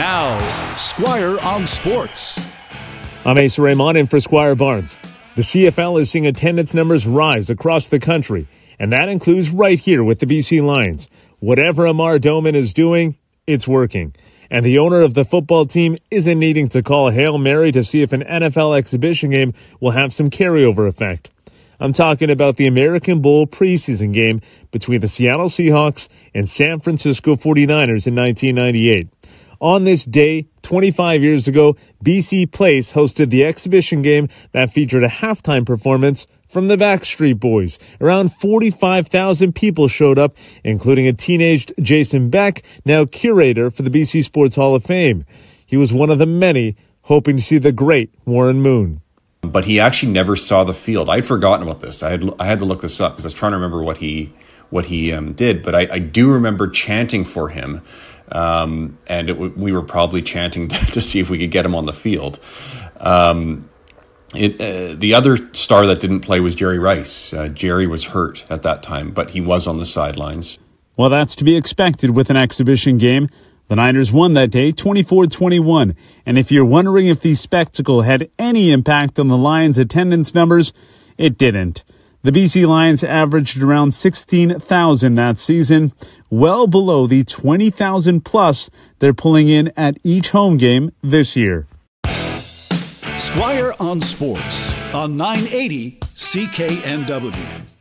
Now, Squire on Sports. I'm Ace Raymond in for Squire Barnes. The CFL is seeing attendance numbers rise across the country, and that includes right here with the BC Lions. Whatever Amar Doman is doing, it's working. And the owner of the football team isn't needing to call Hail Mary to see if an NFL exhibition game will have some carryover effect. I'm talking about the American Bowl preseason game between the Seattle Seahawks and San Francisco 49ers in 1998. On this day, 25 years ago, BC Place hosted the exhibition game that featured a halftime performance from the Backstreet Boys. Around 45,000 people showed up, including a teenaged Jason Beck, now curator for the BC Sports Hall of Fame. He was one of the many hoping to see the great Warren Moon. But he actually never saw the field. I'd forgotten about this. I had I had to look this up because I was trying to remember what he what he um, did. But I, I, do remember chanting for him, um, and it, we were probably chanting to see if we could get him on the field. Um, it, uh, the other star that didn't play was Jerry Rice. Uh, Jerry was hurt at that time, but he was on the sidelines. Well, that's to be expected with an exhibition game. The Niners won that day 24 21. And if you're wondering if the spectacle had any impact on the Lions' attendance numbers, it didn't. The BC Lions averaged around 16,000 that season, well below the 20,000 plus they're pulling in at each home game this year. Squire on Sports on 980 CKNW.